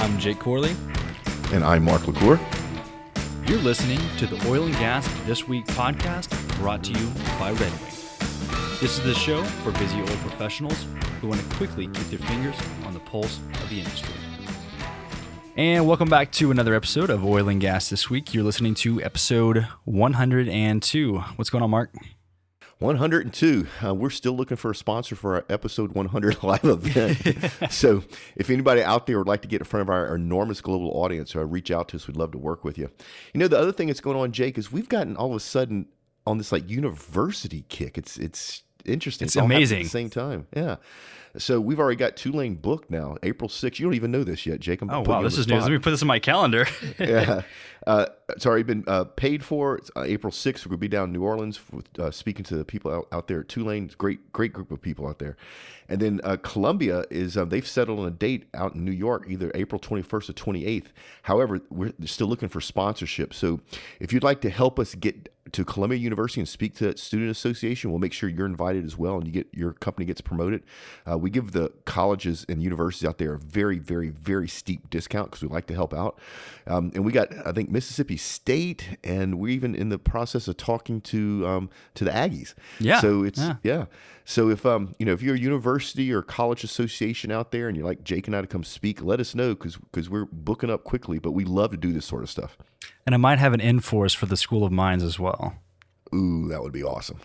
I'm Jake Corley. And I'm Mark LaCour. You're listening to the Oil and Gas This Week podcast brought to you by Red Wing. This is the show for busy oil professionals who want to quickly keep their fingers on the pulse of the industry. And welcome back to another episode of Oil and Gas This Week. You're listening to episode 102. What's going on, Mark? 102. Uh, we're still looking for a sponsor for our episode 100 live event. so, if anybody out there would like to get in front of our enormous global audience, uh, reach out to us. We'd love to work with you. You know, the other thing that's going on, Jake, is we've gotten all of a sudden on this like university kick. It's it's interesting. It's, it's amazing. At the same time, yeah. So we've already got Tulane booked now, April 6th. You don't even know this yet, Jacob. Oh, wow. This is spot. news. Let me put this in my calendar. yeah. Uh, it's already been uh, paid for. It's, uh, April 6th. We're going to be down in New Orleans with, uh, speaking to the people out, out there at Tulane. It's great, great group of people out there. And then uh, Columbia is, uh, they've settled on a date out in New York, either April 21st or 28th. However, we're still looking for sponsorship. So if you'd like to help us get to Columbia University and speak to that student association, we'll make sure you're invited as well and you get your company gets promoted. We give the colleges and universities out there a very, very, very steep discount because we like to help out. Um, and we got, I think, Mississippi State, and we're even in the process of talking to um, to the Aggies. Yeah. So it's yeah. yeah. So if um you know if you're a university or college association out there and you're like Jake and I to come speak, let us know because because we're booking up quickly. But we love to do this sort of stuff. And I might have an in force for the School of Mines as well. Ooh, that would be awesome.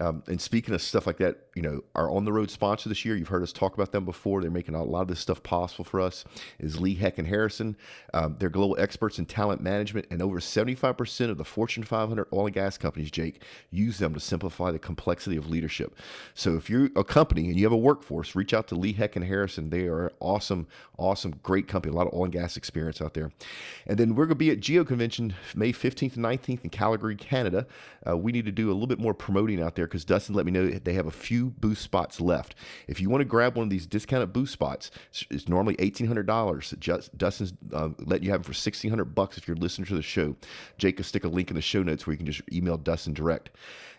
Um, and speaking of stuff like that, you know, our on the road sponsor this year, you've heard us talk about them before. They're making a lot of this stuff possible for us. Is Lee Hecht and Harrison? Um, they're global experts in talent management, and over 75% of the Fortune 500 oil and gas companies, Jake, use them to simplify the complexity of leadership. So if you're a company and you have a workforce, reach out to Lee Hecht and Harrison. They are awesome, awesome, great company. A lot of oil and gas experience out there. And then we're going to be at Geo Convention May 15th and 19th in Calgary, Canada. Uh, we need to do a little bit more promoting out there because Dustin let me know they have a few booth spots left. If you want to grab one of these discounted booth spots, it's normally eighteen hundred dollars. Dustin's uh, letting you have it for sixteen hundred bucks if you're listening to the show. Jake will stick a link in the show notes where you can just email Dustin direct.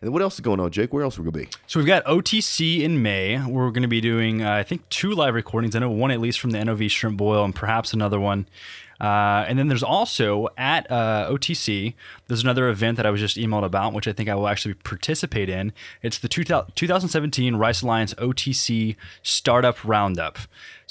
And what else is going on, Jake? Where else are we to be? So we've got OTC in May. We're to be doing, uh, I think, two live recordings. I know one at least from the NOV Shrimp Boil and perhaps another one uh, and then there's also at uh, OTC, there's another event that I was just emailed about, which I think I will actually participate in. It's the 2017 Rice Alliance OTC Startup Roundup.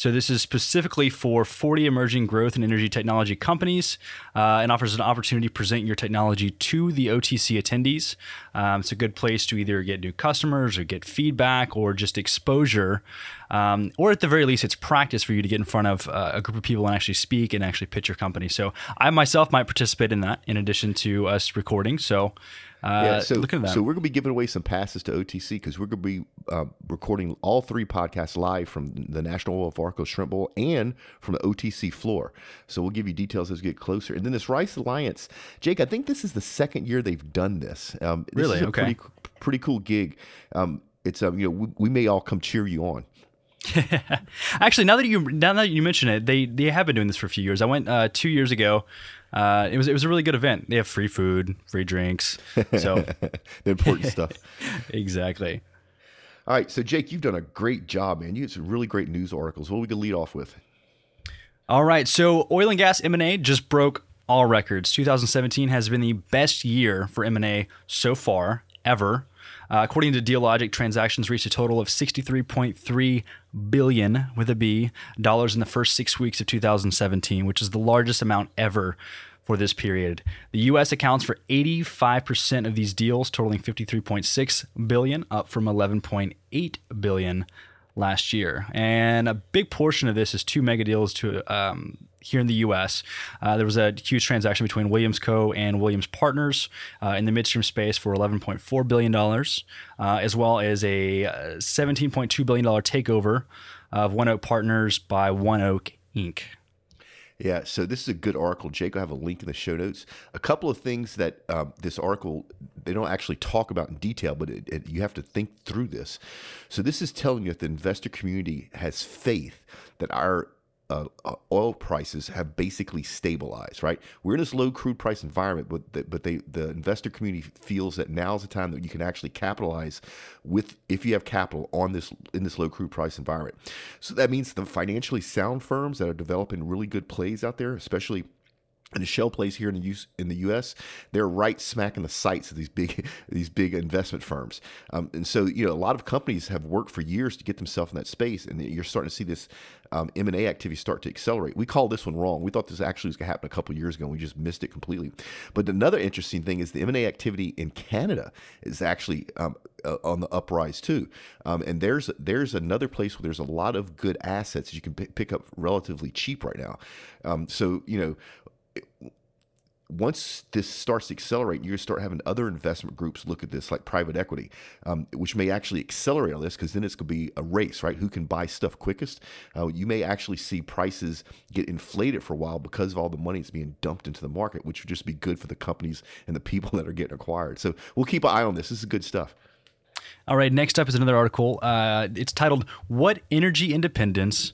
So this is specifically for 40 emerging growth and energy technology companies uh, and offers an opportunity to present your technology to the OTC attendees. Um, it's a good place to either get new customers or get feedback or just exposure. Um, or at the very least, it's practice for you to get in front of uh, a group of people and actually speak and actually pitch your company. So I myself might participate in that in addition to us recording. So uh, yeah, so, look at that. So we're going to be giving away some passes to OTC because we're going to be uh, recording all three podcasts live from the National Oilwell Varco Shrimp Boil and from the OTC floor. So we'll give you details as we get closer. And then this Rice Alliance, Jake, I think this is the second year they've done this. Um, this really? Okay. Pretty, pretty cool gig. Um, it's um, you know we, we may all come cheer you on. Actually, now that you now that you mention it, they they have been doing this for a few years. I went uh, two years ago. Uh, it was it was a really good event. They have free food, free drinks, so the important stuff. exactly. All right, so Jake, you've done a great job, man. You had some really great news articles. What we can lead off with? All right, so oil and gas M&A just broke all records. 2017 has been the best year for M&A so far ever. Uh, according to Dealogic, transactions reached a total of 63.3 billion with a B dollars in the first six weeks of 2017, which is the largest amount ever for this period. The US accounts for 85% of these deals totaling 53.6 billion up from 11.8 billion last year. And a big portion of this is two mega deals to um, here in the U.S. Uh, there was a huge transaction between Williams Co. and Williams Partners uh, in the midstream space for $11.4 billion, uh, as well as a $17.2 uh, billion takeover of ONEOK Partners by ONEOK Inc. Yeah, so this is a good article. Jake, I have a link in the show notes. A couple of things that um, this article they don't actually talk about in detail, but it, it, you have to think through this. So this is telling you that the investor community has faith that our uh, uh, oil prices have basically stabilized. Right, we're in this low crude price environment, but the, but they the investor community feels that now's the time that you can actually capitalize with if you have capital on this in this low crude price environment. So that means the financially sound firms that are developing really good plays out there, especially and the shale plays here in the U- in the U.S. They're right smack in the sights of these big these big investment firms, um, and so you know a lot of companies have worked for years to get themselves in that space, and you're starting to see this um, M and A activity start to accelerate. We call this one wrong. We thought this actually was going to happen a couple years ago, and we just missed it completely. But another interesting thing is the M and A activity in Canada is actually um, uh, on the uprise too, um, and there's there's another place where there's a lot of good assets that you can p- pick up relatively cheap right now. Um, so you know once this starts to accelerate, to start having other investment groups look at this, like private equity, um, which may actually accelerate all this because then it's going to be a race, right? Who can buy stuff quickest? Uh, you may actually see prices get inflated for a while because of all the money that's being dumped into the market, which would just be good for the companies and the people that are getting acquired. So we'll keep an eye on this. This is good stuff. All right, next up is another article. Uh, it's titled "What Energy Independence."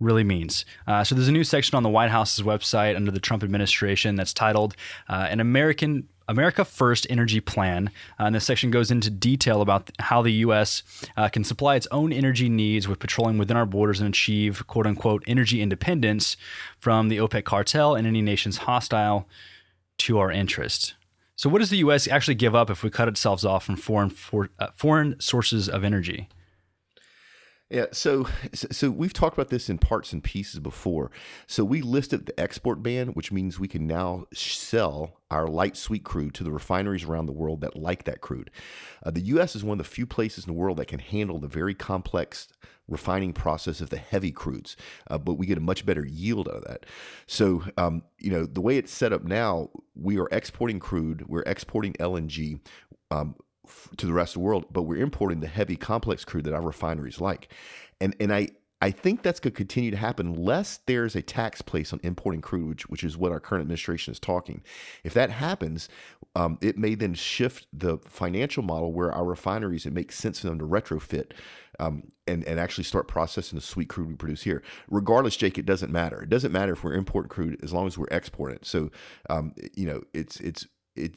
Really means. Uh, so there's a new section on the White House's website under the Trump administration that's titled uh, "An American." America First Energy Plan. Uh, and this section goes into detail about how the U.S. Uh, can supply its own energy needs with petroleum within our borders and achieve quote unquote energy independence from the OPEC cartel and any nations hostile to our interests. So, what does the U.S. actually give up if we cut itself off from foreign for, uh, foreign sources of energy? Yeah, so so we've talked about this in parts and pieces before. So we listed the export ban, which means we can now sell our light sweet crude to the refineries around the world that like that crude. Uh, the U.S. is one of the few places in the world that can handle the very complex refining process of the heavy crudes, uh, but we get a much better yield out of that. So, um, you know, the way it's set up now, we are exporting crude, we're exporting LNG. Um, to the rest of the world, but we're importing the heavy complex crude that our refineries like. And and I I think that's going to continue to happen unless there's a tax place on importing crude, which, which is what our current administration is talking. If that happens, um, it may then shift the financial model where our refineries, it makes sense for them to retrofit um, and, and actually start processing the sweet crude we produce here. Regardless, Jake, it doesn't matter. It doesn't matter if we're importing crude as long as we're exporting it. So, um, you know, it's, it's, it,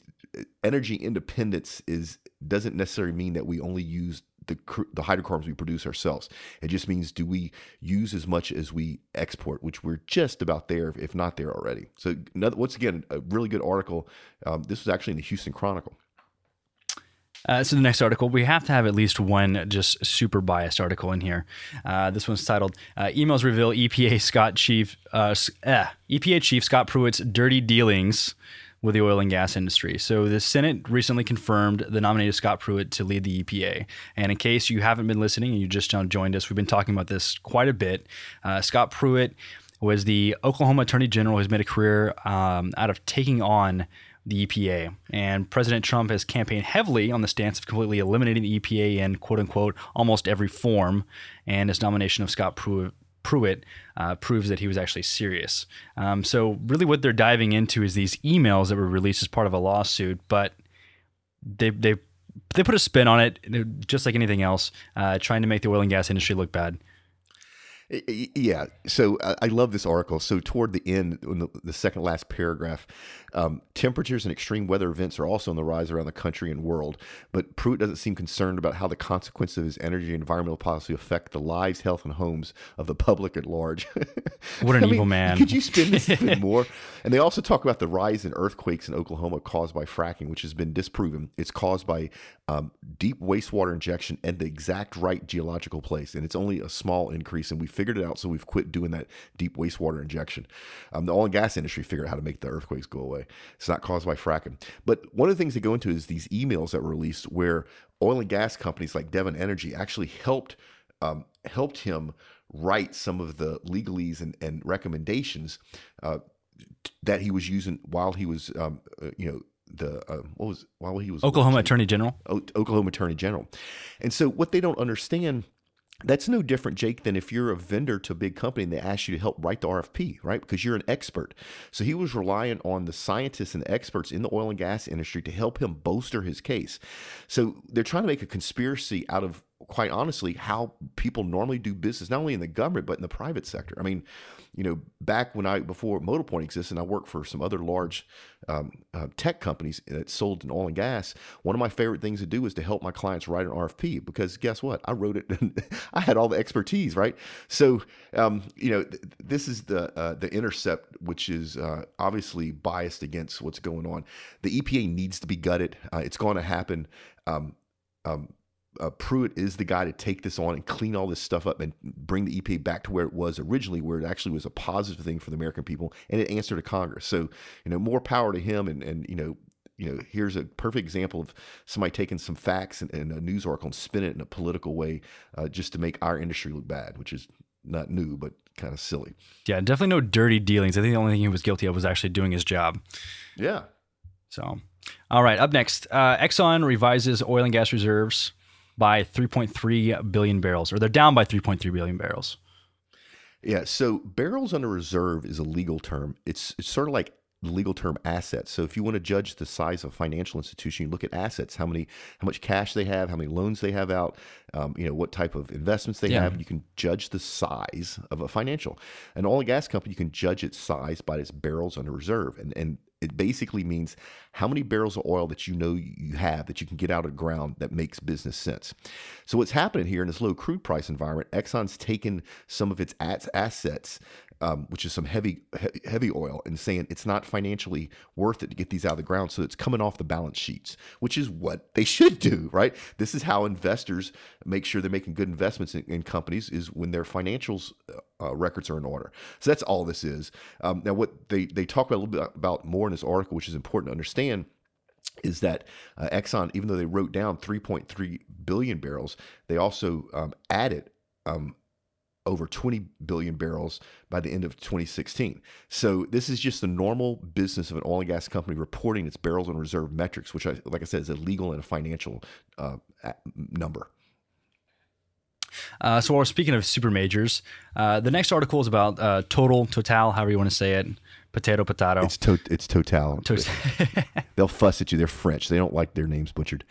energy independence is doesn't necessarily mean that we only use the the hydrocarbons we produce ourselves. It just means do we use as much as we export, which we're just about there, if not there already. So another, once again, a really good article. Um, this was actually in the Houston Chronicle. Uh, so the next article, we have to have at least one just super biased article in here. Uh, this one's titled uh, "Emails Reveal EPA Scott Chief uh, eh, EPA Chief Scott Pruitt's Dirty Dealings with the oil and gas industry. So the Senate recently confirmed the nominee Scott Pruitt to lead the EPA. And in case you haven't been listening and you just joined us, we've been talking about this quite a bit. Uh, Scott Pruitt was the Oklahoma Attorney General who's made a career um, out of taking on the EPA. And President Trump has campaigned heavily on the stance of completely eliminating the EPA in quote unquote almost every form. And his nomination of Scott Pruitt Pruitt uh, proves that he was actually serious. Um, so, really, what they're diving into is these emails that were released as part of a lawsuit, but they they they put a spin on it, just like anything else, uh, trying to make the oil and gas industry look bad. Yeah. So I love this article. So toward the end, the, the second last paragraph, um, temperatures and extreme weather events are also on the rise around the country and world. But Pruitt doesn't seem concerned about how the consequences of his energy and environmental policy affect the lives, health, and homes of the public at large. what an I evil mean, man! Could you spin this even more? And they also talk about the rise in earthquakes in Oklahoma caused by fracking, which has been disproven. It's caused by um, deep wastewater injection at the exact right geological place, and it's only a small increase. And we figured it out, so we've quit doing that deep wastewater injection. Um, the oil and gas industry figured out how to make the earthquakes go away. It's not caused by fracking. But one of the things they go into is these emails that were released where oil and gas companies like Devon Energy actually helped um, helped him write some of the legalese and, and recommendations uh, that he was using while he was, um, uh, you know, the uh, what was while he was Oklahoma working, Attorney General. O- Oklahoma Attorney General, and so what they don't understand that's no different, Jake, than if you're a vendor to a big company and they ask you to help write the RFP, right? Because you're an expert. So he was relying on the scientists and the experts in the oil and gas industry to help him bolster his case. So they're trying to make a conspiracy out of quite honestly, how people normally do business, not only in the government but in the private sector. I mean, you know, back when I before MotoPoint existed, and I worked for some other large um, uh, tech companies that sold in oil and gas. One of my favorite things to do is to help my clients write an RFP because guess what? I wrote it. I had all the expertise, right? So, um, you know, th- this is the uh, the intercept, which is uh, obviously biased against what's going on. The EPA needs to be gutted. Uh, it's going to happen. Um, um, uh, Pruitt is the guy to take this on and clean all this stuff up and bring the EPA back to where it was originally, where it actually was a positive thing for the American people, and it answered to Congress. So, you know, more power to him. And and you know, you know, here's a perfect example of somebody taking some facts and, and a news article and spin it in a political way, uh, just to make our industry look bad, which is not new, but kind of silly. Yeah, definitely no dirty dealings. I think the only thing he was guilty of was actually doing his job. Yeah. So, all right, up next, uh, Exxon revises oil and gas reserves by 3.3 billion barrels, or they're down by 3.3 billion barrels. Yeah. So barrels under reserve is a legal term. It's it's sort of like legal term assets. So if you want to judge the size of a financial institution, you look at assets, how many, how much cash they have, how many loans they have out, um, you know, what type of investments they Yeah. have. You can judge the size of a financial. An oil and gas company, you can judge its size by its barrels under reserve, and and it basically means how many barrels of oil that you know you have that you can get out of the ground that makes business sense. So what's happening here in this low crude price environment, Exxon's taken some of its assets, um, which is some heavy he- heavy oil, and saying it's not financially worth it to get these out of the ground, so it's coming off the balance sheets, which is what they should do, right? This is how investors make sure they're making good investments in, in companies is when their financials uh, records are in order. So that's all this is. Um, now, what they they talk about a little bit about more in this article, which is important to understand is that uh, Exxon, even though they wrote down 3.3 billion barrels, they also um, added um, over 20 billion barrels by the end of 2016. So this is just the normal business of an oil and gas company reporting its barrels on reserve metrics, which, I, like I said, is a legal and a financial uh, number. Uh, so while we're speaking of super majors, uh, the next article is about uh, Total, Total, however you want to say it, potato, potato. It's to, it's Total. They'll fuss at you. They're French. They don't like their names butchered.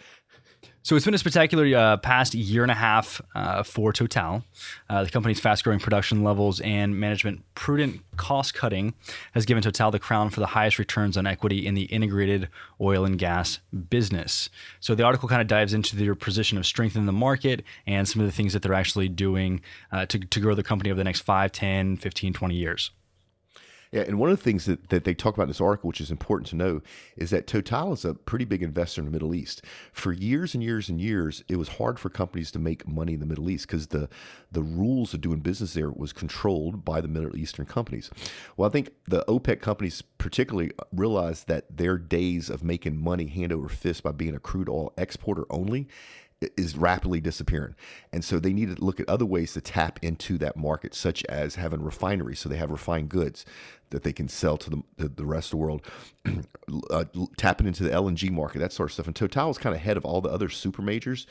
So it's been a spectacular uh, past year and a half uh, for Total. Uh, the company's fast-growing production levels and management prudent cost cutting has given Total the crown for the highest returns on equity in the integrated oil and gas business. So the article kind of dives into their position of strength in the market and some of the things that they're actually doing uh, to, to grow the company over the next 5, 10, 15, 20 years. Yeah, and one of the things that, that they talk about in this article, which is important to know, is that Total is a pretty big investor in the Middle East. For years and years and years, it was hard for companies to make money in the Middle East because the the rules of doing business there was controlled by the Middle Eastern companies. Well, I think the OPEC companies particularly realized that their days of making money hand over fist by being a crude oil exporter only is rapidly disappearing. And so they need to look at other ways to tap into that market, such as having refineries. So they have refined goods that they can sell to the, to the rest of the world, uh, tapping into the LNG market, that sort of stuff. And Total is kind of ahead of all the other super majors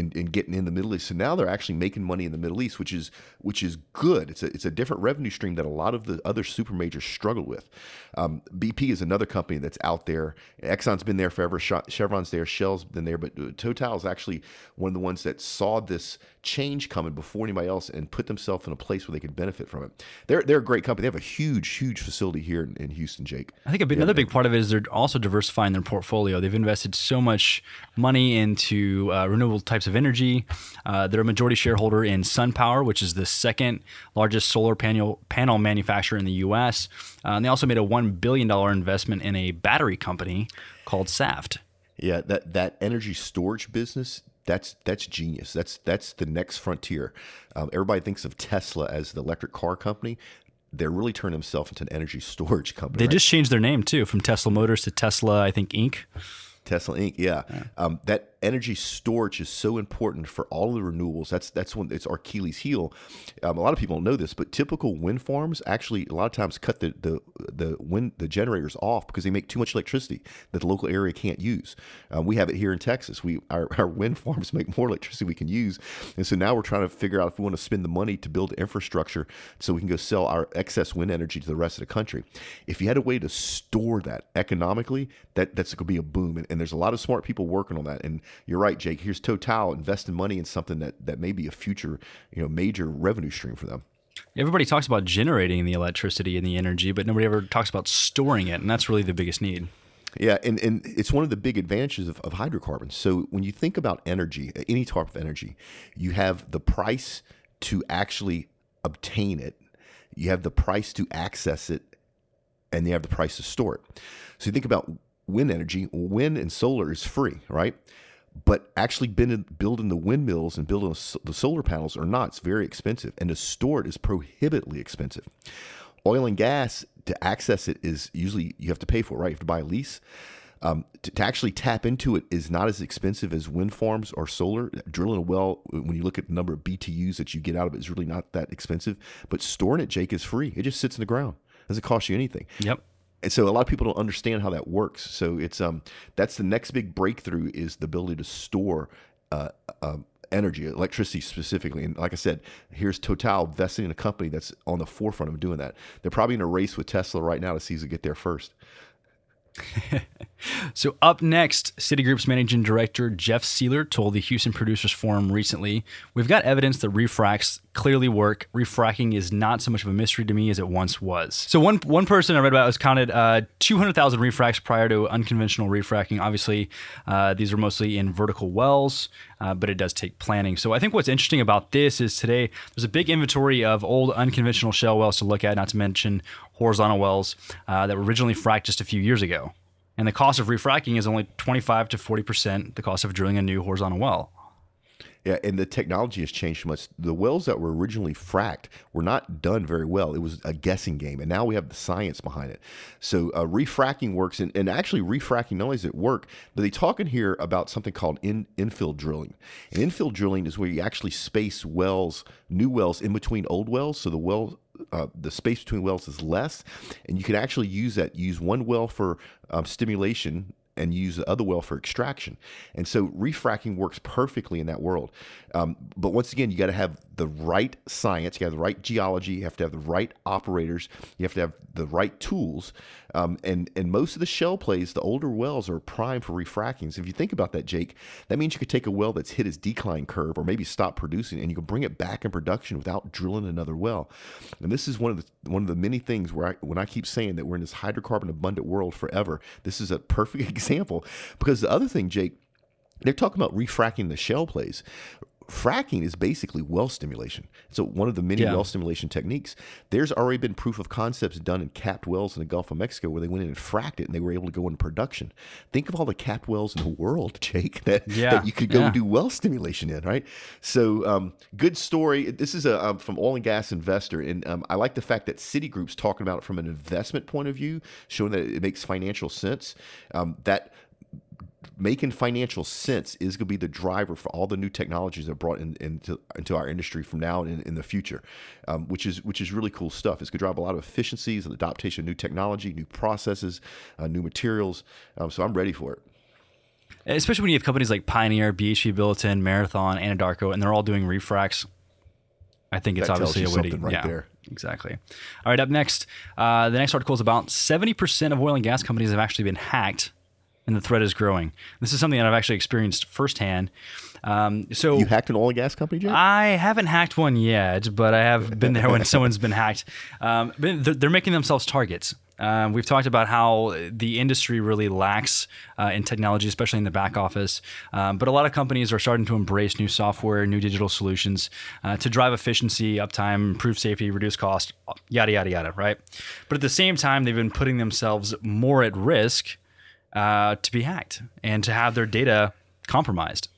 and, in getting in the Middle East. So now they're actually making money in the Middle East, which is which is good. It's a, it's a different revenue stream that a lot of the other super majors struggle with. Um, BP is another company that's out there. Exxon's been there forever. Chevron's there. Shell's been there. But uh, Total is actually one of the ones that saw this change coming before anybody else and put themselves in a place where they could benefit from it. They're, they're a great company. They have a huge, huge facility here in, in Houston, Jake. I think a big, another big part of it is they're also diversifying their portfolio. They've invested so much money into uh, renewable types of energy. Uh, they're a majority shareholder in SunPower, which is the second largest solar panel panel manufacturer in the U.S. Uh, and they also made a one billion dollar investment in a battery company called Saft. Yeah, that that energy storage business that's that's genius. That's that's the next frontier. Um, everybody thinks of Tesla as the electric car company. They're really turning themselves into an energy storage company. They right? just changed their name too, from Tesla Motors to Tesla, I think Inc. Tesla Inc. Yeah, Um, that energy storage is so important for all of the renewables. That's that's when it's our Achilles heel. Um, a lot of people don't know this, but typical wind farms actually a lot of times cut the the the wind the generators off because they make too much electricity that the local area can't use. Um, we have it here in Texas. We our, our wind farms make more electricity we can use, and so now we're trying to figure out if we want to spend the money to build infrastructure so we can go sell our excess wind energy to the rest of the country. If you had a way to store that economically, that that's going to be a boom. And, and there's a lot of smart people working on that. And you're right, Jake. Here's Total investing money in something that that may be a future, you know, major revenue stream for them. Everybody talks about generating the electricity and the energy, but nobody ever talks about storing it, and that's really the biggest need. Yeah, and, and it's one of the big advantages of, of hydrocarbons. So when you think about energy, uh, any type of energy, you have the price to actually obtain it, you have the price to access it, and you have the price to store it. So you think about wind energy, wind and solar is free, right? But actually building the windmills and building the solar panels are not. It's very expensive. And to store it is prohibitively expensive. Oil and gas, to access it is usually you have to pay for it, right? You have to buy a lease. Um, to, to, actually tap into it is not as expensive as wind farms or solar. Drilling a well, when you look at the number of BTUs that you get out of it, is really not that expensive. But storing it, Jake, is free. It just sits in the ground. It doesn't cost you anything. Yep and so a lot of people don't understand how that works. So it's um that's the next big breakthrough is the ability to store uh, uh, energy, electricity specifically. And like I said, here's Total investing in a company that's on the forefront of doing that. They're probably in a race with Tesla right now to see who get there first. so up next, Citigroup's managing director Jeff Seeler told the Houston Producers Forum recently, "We've got evidence that refracts clearly work. Refracking is not so much of a mystery to me as it once was." So one one person I read about was counted uh, 200,000 refracts prior to unconventional refracking. Obviously, uh, these are mostly in vertical wells, uh, but it does take planning. So I think what's interesting about this is today there's a big inventory of old unconventional shale wells to look at, not to mention horizontal wells uh, that were originally fracked just a few years ago. And the cost of refracking is only 25 to 40% the cost of drilling a new horizontal well. Yeah, and the technology has changed so much. The wells that were originally fracked were not done very well. It was a guessing game, and now we have the science behind it. So uh, refracking works, and, and actually refracking not only does it work, but they talk in here about something called in, infill drilling. And infill drilling is where you actually space wells, new wells, in between old wells, so the well uh, the space between wells is less, and you can actually use that. Use one well for um, stimulation and use the other well for extraction. And so refracking works perfectly in that world. Um, but once again, you got to have the right science, you have the right geology, you have to have the right operators, you have to have the right tools. Um, and and most of the shale plays, the older wells are prime for refracking. So if you think about that, Jake, that means you could take a well that's hit its decline curve or maybe stop producing, and you can bring it back in production without drilling another well. And this is one of the one of the many things where I, when I keep saying that we're in this hydrocarbon abundant world forever, this is a perfect example. Because the other thing, Jake, they're talking about refracking the shale plays fracking is basically well stimulation. So one of the many yeah. well stimulation techniques. There's already been proof of concepts done in capped wells in the Gulf of Mexico where they went in and fracked it and they were able to go into production. Think of all the capped wells in the world, Jake, that, yeah. that you could go yeah. do well stimulation in, right? So um, good story. This is a um, from oil and gas investor, and um, I like the fact that Citigroup's talking about it from an investment point of view, showing that it makes financial sense. Um, that making financial sense is going to be the driver for all the new technologies that are brought in, into into our industry from now and in, in the future, um, which is which is really cool stuff. It's going to drive a lot of efficiencies and adaptation of new technology, new processes, uh, new materials. Um, so I'm ready for it. Especially when you have companies like Pioneer, BHP Billiton, Marathon, Anadarko, and they're all doing refracts. I think it's that obviously a way to right yeah, there. Exactly. All right, up next, uh, the next article is about 70% of oil and gas companies have actually been hacked and the threat is growing. This is something that I've actually experienced firsthand. Um, so you hacked an oil and gas company, Jay? I haven't hacked one yet, but I have been there when someone's been hacked. Um, they're, making themselves targets. Um, we've talked about how the industry really lacks uh, in technology, especially in the back office. Um, but a lot of companies are starting to embrace new software, new digital solutions uh, to drive efficiency, uptime, improve safety, reduce cost, yada, yada, yada, right? But at the same time, they've been putting themselves more at risk uh, to be hacked and to have their data compromised.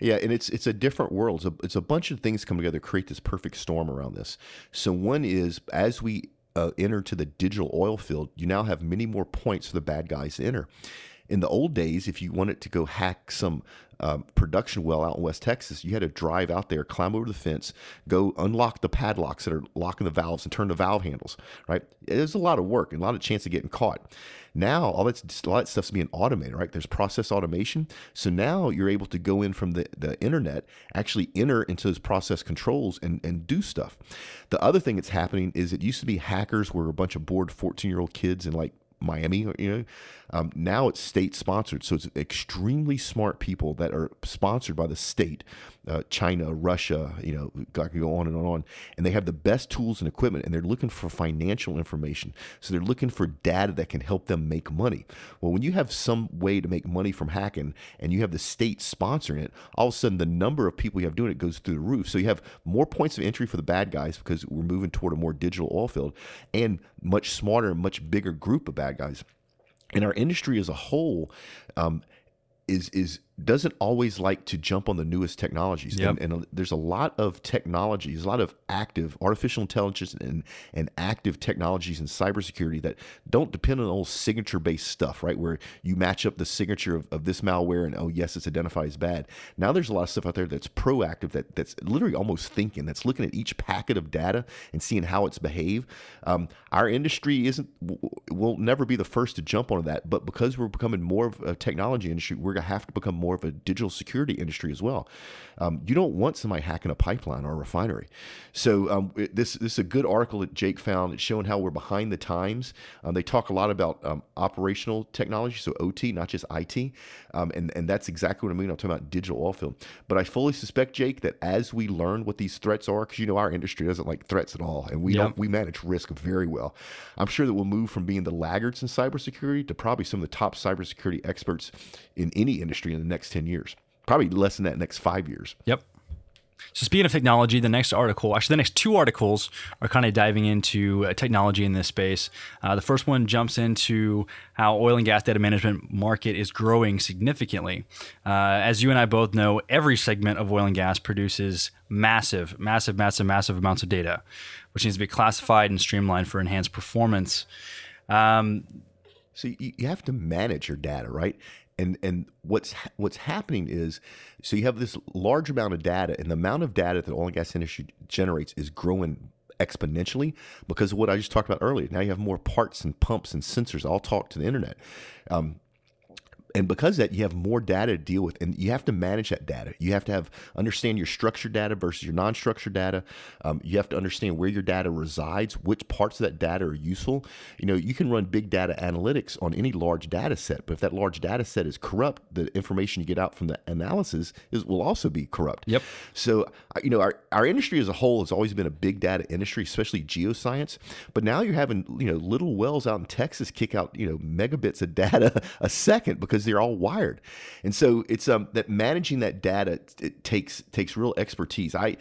Yeah, and it's it's a different world. It's a, it's a bunch of things come together to create this perfect storm around this. So one is as we uh, enter to the digital oil field, you now have many more points for the bad guys to enter. In the old days, if you wanted to go hack some um, production well out in West Texas, you had to drive out there, climb over the fence, go unlock the padlocks that are locking the valves, and turn the valve handles. Right? There's a lot of work and a lot of chance of getting caught. Now all that's a lot of stuff's being automated, right? There's process automation. So now you're able to go in from the, the internet, actually enter into those process controls and, and do stuff. The other thing that's happening is it used to be hackers were a bunch of bored 14 year old kids in like Miami, you know. Um, now it's state sponsored, so it's extremely smart people that are sponsored by the state, uh, China, Russia, you know, I can go on and on and on, and they have the best tools and equipment, and they're looking for financial information. So they're looking for data that can help them make money. Well, when you have some way to make money from hacking, and you have the state sponsoring it, all of a sudden the number of people you have doing it goes through the roof. So you have more points of entry for the bad guys because we're moving toward a more digital oil field, and much smarter, much bigger group of bad guys and our industry as a whole um, is is doesn't always like to jump on the newest technologies. Yep. And, and, there's a lot of technologies, a lot of active artificial intelligence and, and active technologies in cybersecurity that don't depend on old signature based stuff, right? Where you match up the signature of, of this malware and, oh, yes, it's identified as bad. Now there's a lot of stuff out there that's proactive, that that's literally almost thinking, that's looking at each packet of data and seeing how it's behaved. Um, our industry isn't, will never be the first to jump onto that, but because we're becoming more of a technology industry, we're going to have to become more more of a digital security industry as well. Um, you don't want somebody hacking a pipeline or a refinery. So um, it, this this is a good article that Jake found. It's showing how we're behind the times. Um, they talk a lot about um, operational technology, so OT, not just IT, um, and and that's exactly what I mean. I'm talking about digital oil field. But I fully suspect, Jake, that as we learn what these threats are, because you know our industry doesn't like threats at all, and we Yep. don't we manage risk very well. I'm sure that we'll move from being the laggards in cybersecurity to probably some of the top cybersecurity experts in any industry in the next 10 years. Probably less than that next five years. Yep. So speaking of technology, the next article, actually the next two articles are kind of diving into uh, technology in this space. Uh, the first one jumps into how oil and gas data management market is growing significantly. Uh, as you and I both know, every segment of oil and gas produces massive, massive, massive, massive amounts of data, which needs to be classified and streamlined for enhanced performance. Um, So you, you have to manage your data, right? And and what's what's happening is, so you have this large amount of data, and the amount of data that the oil and gas industry generates is growing exponentially because of what I just talked about earlier. Now you have more parts and pumps and sensors all talk to the internet. Um, and because of that you have more data to deal with and you have to manage that data. You have to have understand your structured data versus your non-structured data. Um, you have to understand where your data resides which parts of that data are useful. You know you can run big data analytics on any large data set but if that large data set is corrupt the information you get out from the analysis is will also be corrupt. Yep. so you know our, our industry as a whole has always been a big data industry especially geoscience. But now you're having you know little wells out in texas kick out you know megabits of data a second because they're all wired and so it's um that managing that data it takes takes real expertise i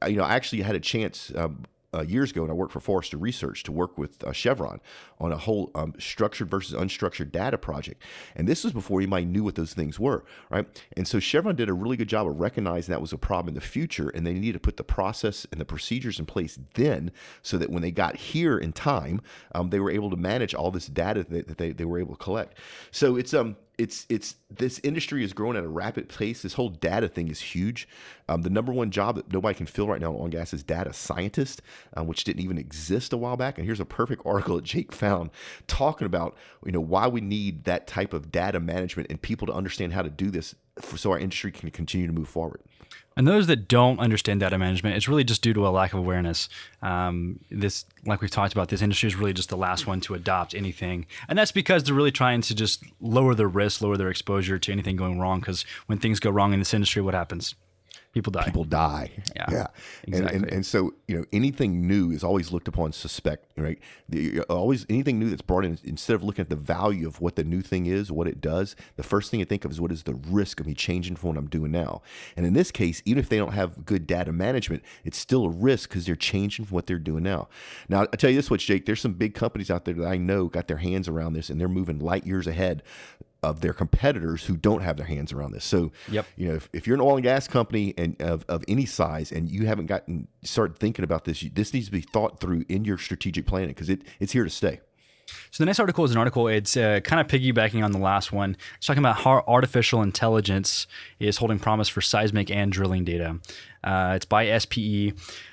I- you know i actually had a chance um, uh, years ago, and I worked for Forrester Research to work with uh, Chevron on a whole um, structured versus unstructured data project. And this was before anybody knew what those things were, right? And so Chevron did a really good job of recognizing that was a problem in the future, and they needed to put the process and the procedures in place then, so that when they got here in time, um, they were able to manage all this data that, that they, they were able to collect. So it's um it's it's this industry is growing at a rapid pace. This whole data thing is huge. Um, the number one job that nobody can fill right now on gas is data scientist, um, which didn't even exist a while back. And here's a perfect article that Jake found talking about you know why we need that type of data management and people to understand how to do this, so our industry can continue to move forward. And those that don't understand data management, it's really just due to a lack of awareness. Um, this, like we've talked about, this industry is really just the last one to adopt anything, and that's because they're really trying to just lower their risk, lower their exposure to anything going wrong. Because when things go wrong in this industry, what happens? People die. people die. Yeah, yeah. And, and exactly. and so you know anything new is always looked upon suspect, right? The, uh, always anything new that's brought in instead of looking at the value of what the new thing is, what it does, the first thing you think of is what is the risk of me changing from what I'm doing now. And in this case, even if they don't have good data management, it's still a risk because they're changing from what they're doing now. Now I tell you this, what Jake, there's some big companies out there that I know got their hands around this and they're moving light years ahead of their competitors who don't have their hands around this. So, Yep. you know, if, if you're an oil and gas company and of, of any size and you haven't gotten started thinking about this, you, this needs to be thought through in your strategic planning because it, it's here to stay. So the next article is an article. It's uh, kind of piggybacking on the last one. It's talking about how artificial intelligence is holding promise for seismic and drilling data. Uh, it's by SPE.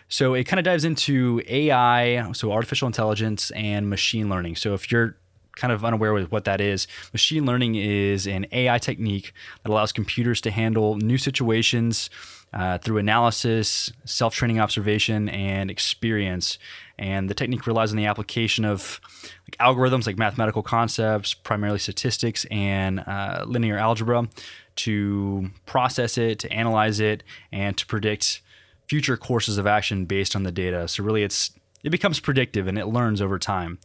So it kind of dives into AI, so artificial intelligence and machine learning. So if you're kind of unaware with what that is, machine learning is an AI technique that allows computers to handle new situations uh, through analysis, self training observation, and experience. And the technique relies on the application of like algorithms like mathematical concepts, primarily statistics and uh, linear algebra, to process it, to analyze it, and to predict future courses of action based on the data. So, really, it's it becomes predictive and it learns over time.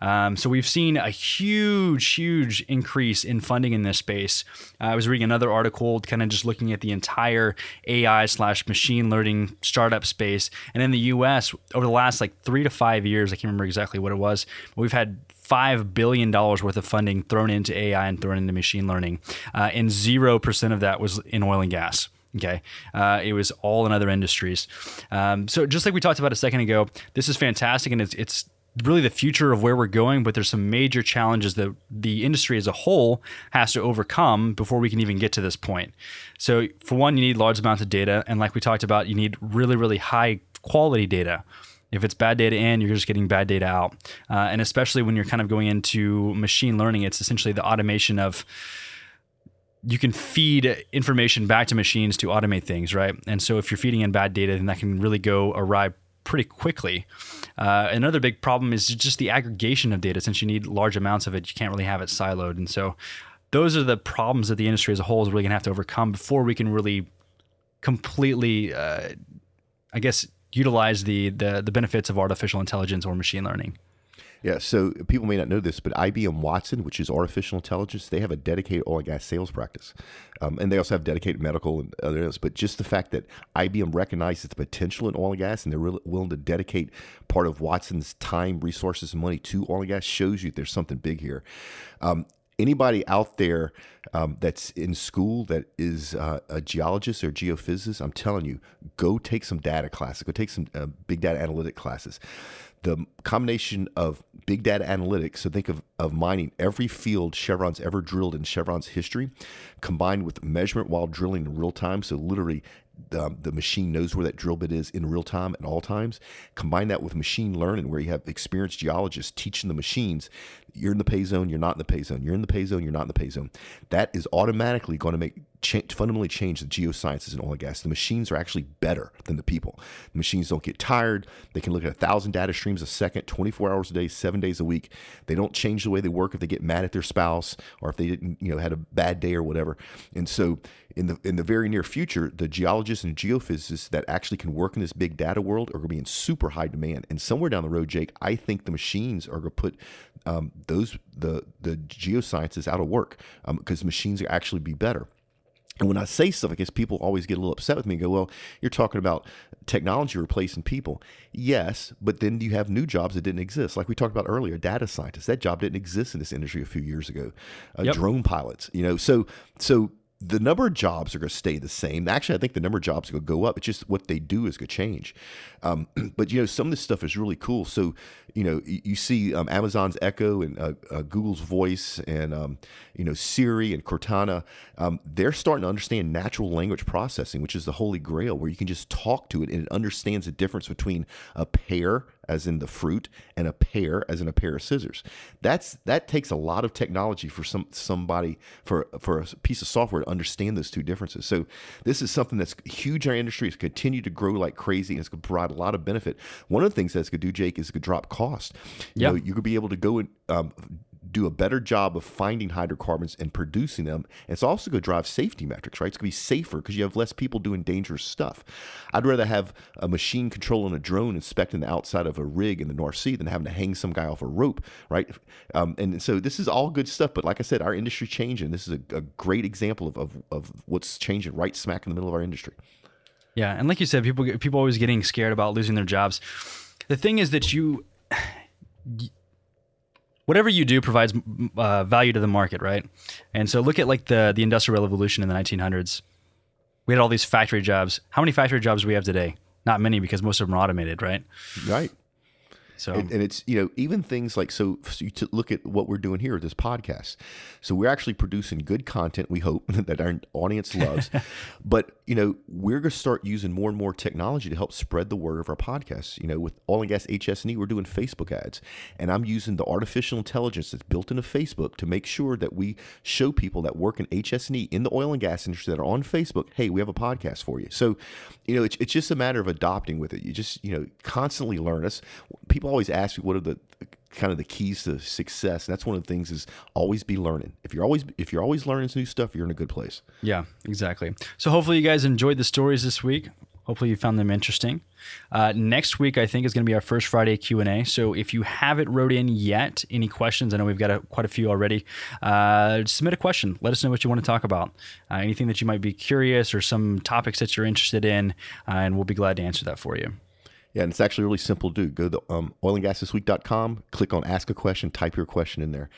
Um, so we've seen a huge, huge increase in funding in this space. Uh, I was reading another article, kind of just looking at the entire AI slash machine learning startup space, and in the U.S. over the last like three to five years, I can't remember exactly what it was, we've had five billion dollars worth of funding thrown into AI and thrown into machine learning, uh, and zero percent of that was in oil and gas. Okay. Uh, it was all in other industries. Um, so just like we talked about a second ago, this is fantastic and it's, it's really the future of where we're going, but there's some major challenges that the industry as a whole has to overcome before we can even get to this point. So, for one, you need large amounts of data. And like we talked about, you need really, really high quality data. If it's bad data in, you're just getting bad data out. Uh, and especially when you're kind of going into machine learning, it's essentially the automation of you can feed information back to machines to automate things, right? And so if you're feeding in bad data, then that can really go awry pretty quickly. Uh, another big problem is just the aggregation of data. Since you need large amounts of it, you can't really have it siloed. And so those are the problems that the industry as a whole is really going to have to overcome before we can really completely, uh, I guess, utilize the, the the benefits of artificial intelligence or machine learning. Yeah, so people may not know this, but IBM Watson, which is artificial intelligence, they have a dedicated oil and gas sales practice. Um, and they also have dedicated medical and other areas. But just the fact that IBM recognizes the potential in oil and gas and they're really willing to dedicate part of Watson's time, resources, and money to oil and gas shows you there's something big here. Um, anybody out there um, that's in school that is uh, a geologist or geophysicist, I'm telling you, go take some data classes, go take some uh, big data analytic classes the combination of big data analytics, so think of, of mining every field Chevron's ever drilled in Chevron's history, combined with measurement while drilling in real time, so literally um, the machine knows where that drill bit is in real time at all times. Combine that with machine learning, where you have experienced geologists teaching the machines, you're in the pay zone, you're not in the pay zone, you're in the pay zone, you're not in the pay zone. That is automatically going to make fundamentally change the geosciences in oil and gas. The machines are actually better than the people. The machines don't get tired. They can look at a thousand data streams a second, 24 hours a day, seven days a week. They don't change the way they work if they get mad at their spouse or if they didn't, you know, had a bad day or whatever. And so in the in the very near future, the geologists and geophysicists that actually can work in this big data world are going to be in super high demand. And somewhere down the road, Jake, I think the machines are going to put um, those the the geosciences out of work because um, machines are actually be better. And when I say stuff, I guess people always get a little upset with me and go, well, you're talking about technology replacing people. Yes, but then you have new jobs that didn't exist. Like we talked about earlier, data scientists. That job didn't exist in this industry a few years ago. Uh, yep. Drone pilots, you know. So so the number of jobs are going to stay the same. Actually, I think the number of jobs are going to go up. It's just what they do is going to change. Um, but you know, some of this stuff is really cool. So you know, you, see um, Amazon's Echo and uh, uh, Google's Voice and um, you know Siri and Cortana. Um, they're starting to understand natural language processing, which is the holy grail, where you can just talk to it and it understands the difference between a pear as in the fruit, and a pear as in a pair of scissors. That's that takes a lot of technology for some somebody for for a piece of software to understand those two differences. So this is something that's huge in our industry. It's continued to grow like crazy, and it's going to provide a lot of benefit. One of the things that's going to do, Jake, is going to drop cost. You yep. know, you could be able to go and um, do a better job of finding hydrocarbons and producing them. And it's also going to drive safety metrics, right? It's going to be safer because you have less people doing dangerous stuff. I'd rather have a machine controlling a drone inspecting the outside of a rig in the North Sea than having to hang some guy off a rope, right? Um, and so this is all good stuff. But like I said, our industry changing. This is a, a great example of, of, of what's changing right smack in the middle of our industry. Yeah, and like you said, people people always getting scared about losing their jobs. The thing is that you whatever you do provides uh, value to the market, right? And so look at like the the industrial revolution in the 1900s. We had all these factory jobs. How many factory jobs do we have today? Not many because most of them are automated, right? Right. So and, and it's you know even things like so, so you to look at what we're doing here with this podcast. So we're actually producing good content. We hope that our audience loves, but you know we're going to start using more and more technology to help spread the word of our podcast. You know, with oil and gas HS&E, we're doing Facebook ads, and I'm using the artificial intelligence that's built into Facebook to make sure that we show people that work in HS&E in the oil and gas industry that are on Facebook, hey, we have a podcast for you. So, you know, it's, it's just a matter of adopting with it. You just you know constantly learn. Us people always ask me what are the kind of the keys to success? And that's one of the things is always be learning. If you're always if you're always learning new stuff you're in a good place. Yeah exactly. So hopefully you guys enjoyed the stories this week. Hopefully you found them interesting. Uh, next week i think is going to be our first friday q&a so if you haven't wrote in yet any questions i know we've got a, quite a few already uh, submit a question. Let us know what you want to talk about. Uh, anything that you might be curious or some topics that you're interested in uh, and we'll be glad to answer that for you yeah, and it's actually really simple to do. Go to um, oilandgasthisweek.com, click on Ask a Question, type your question in there.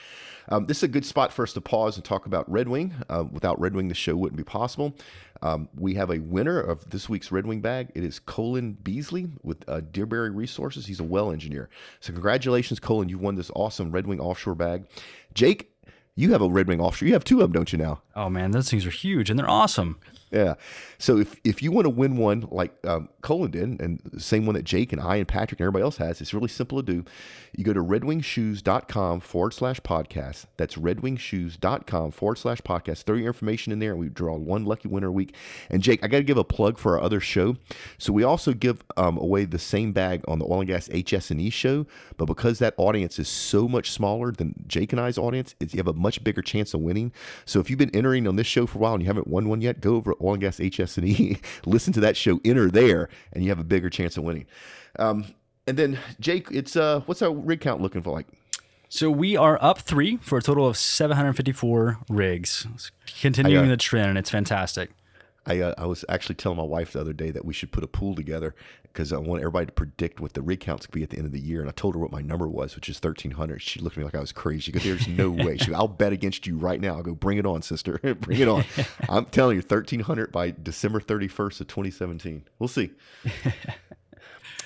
Um, this is a good spot for us to pause and talk about Red Wing. Uh, without Red Wing, the show wouldn't be possible. Um, we have a winner of this week's Red Wing bag. It is Colin Beasley with uh, Deerberry Resources. He's a well engineer. So, congratulations, Colin. You won this awesome Red Wing offshore bag. Jake, you have a Red Wing offshore. You have two of them, don't you now? Oh, man, those things are huge and they're awesome. Yeah. So if, if you want to win one like um, Colin did, and the same one that Jake and I and Patrick and everybody else has, it's really simple to do. You go to redwingshoes.com forward slash podcast. That's redwingshoes.com forward slash podcast. Throw your information in there, and we draw one lucky winner a week. And Jake, I got to give a plug for our other show. So we also give um, away the same bag on the oil and gas HS&E show, but because that audience is so much smaller than Jake and I's audience, you have a much bigger chance of winning. So if you've been entering on this show for a while and you haven't won one yet, go over oil and gas HS&E, listen to that show, enter there, and you have a bigger chance of winning. Um, and then Jake, it's uh, what's our rig count looking for like? So we are up three for a total of 754 rigs, continuing the trend, and it's fantastic. I, uh, I was actually telling my wife the other day that we should put a pool together because I want everybody to predict what the rig counts could be at the end of the year. And I told her what my number was, which is 1,300. She looked at me like I was crazy. She goes, There's no way. She goes, I'll bet against you right now. I'll go, Bring it on, sister. bring it on. I'm telling you, 1,300 by December 31st of 2017. We'll see.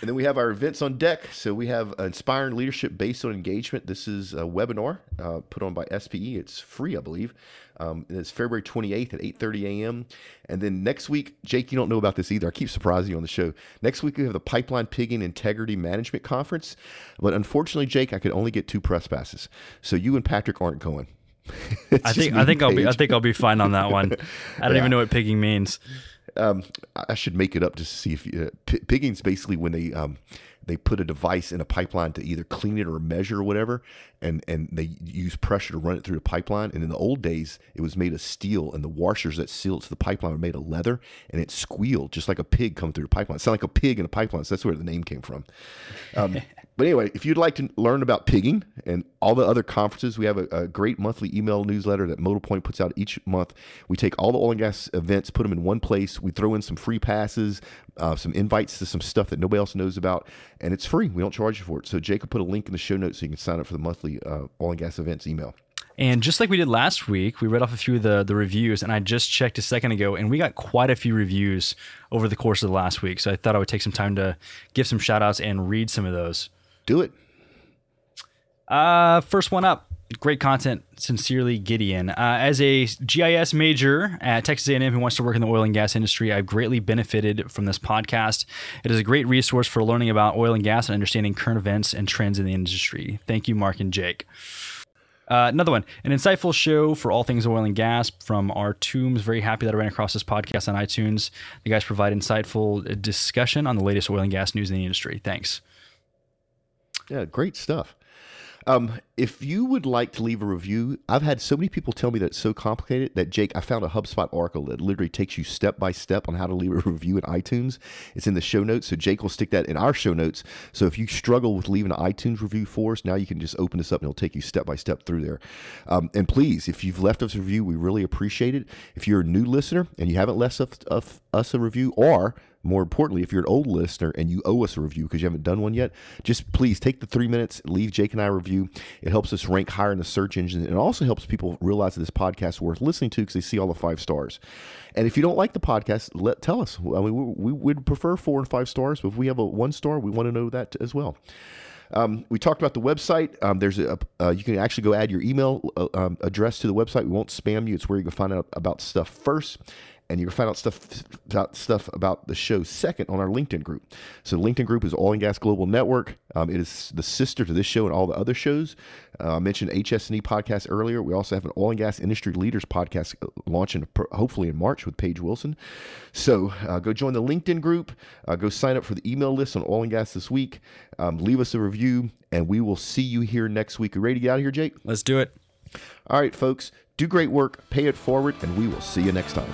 And then we have our events on deck. So we have Inspiring Leadership Based on Engagement. This is a webinar uh, put on by SPE. It's free, I believe. Um, it's February 28th at 8.30 a.m. And then next week, Jake, you don't know about this either. I keep surprising you on the show. Next week, we have the Pipeline Pigging Integrity Management Conference. But unfortunately, Jake, I could only get two press passes. So you and Patrick aren't going. I think I think I'll be I think I'll be fine on that one. I don't yeah. even know what pigging means um, I should make it up to see if uh, p- pigging's basically when they um, they put a device in a pipeline to either clean it or measure or whatever, and and they use pressure to run it through the pipeline. And in the old days, it was made of steel, and the washers that sealed to the pipeline were made of leather, and it squealed just like a pig coming through the pipeline. It sounded like a pig in a pipeline. So that's where the name came from. Um, but anyway, if you'd like to learn about pigging and all the other conferences, we have a, a, great monthly email newsletter that Modal Point puts out each month. We take all the oil and gas events, put them in one place. We throw in some free passes, uh, some invites to some stuff that nobody else knows about, and it's free. We don't charge you for it. So Jacob put a link in the show notes so you can sign up for the monthly uh, oil and gas events email. And just like we did last week, we read off a few of the, the reviews, and I just checked a second ago, and we got quite a few reviews over the course of the last week. So I thought I would take some time to give some shout outs and read some of those. Do it. Uh, first one up. Great content. Sincerely, Gideon. Uh, as a GIS major at Texas A&M who wants to work in the oil and gas industry, I've greatly benefited from this podcast. It is a great resource for learning about oil and gas and understanding current events and trends in the industry. Thank you, Mark and Jake. Uh, another one, an insightful show for all things oil and gas from our tombs. Very happy that I ran across this podcast on iTunes. The guys provide insightful discussion on the latest oil and gas news in the industry. Thanks. Yeah, great stuff. Um, if you would like to leave a review, I've had so many people tell me that it's so complicated that Jake, I found a HubSpot article that literally takes you step by step on how to leave a review in iTunes. It's in the show notes, so Jake will stick that in our show notes. So if you struggle with leaving an iTunes review for us, now you can just open this up and it'll take you step by step through there. Um, and please, if you've left us a review, we really appreciate it. If you're a new listener and you haven't left us a review, or more importantly, if you're an old listener and you owe us a review because you haven't done one yet, just please take the three minutes, leave Jake and I a review. It helps us rank higher in the search engine. And it also helps people realize that this podcast is worth listening to because they see all the five stars. And if you don't like the podcast, let tell us. I mean, we, we would prefer four and five stars, but if we have a one star, we want to know that as well. Um, we talked about the website. Um, there's a uh, you can actually go add your email uh, um, address to the website. We won't spam you. It's where you can find out about stuff first and you can find out stuff about stuff about the show second on our LinkedIn group. So the LinkedIn group is Oil and Gas Global Network. Um, it is the sister to this show and all the other shows. Uh, I mentioned HS&E podcast earlier. We also have an oil and gas industry leaders podcast uh, launching hopefully in March with Paige Wilson. So uh, go join the LinkedIn group. Uh, go sign up for the email list on oil and gas this week. Um, leave us a review, and we will see you here next week. Are you ready to get out of here, Jake? Let's do it. All right, folks. Do great work, pay it forward, and we will see you next time.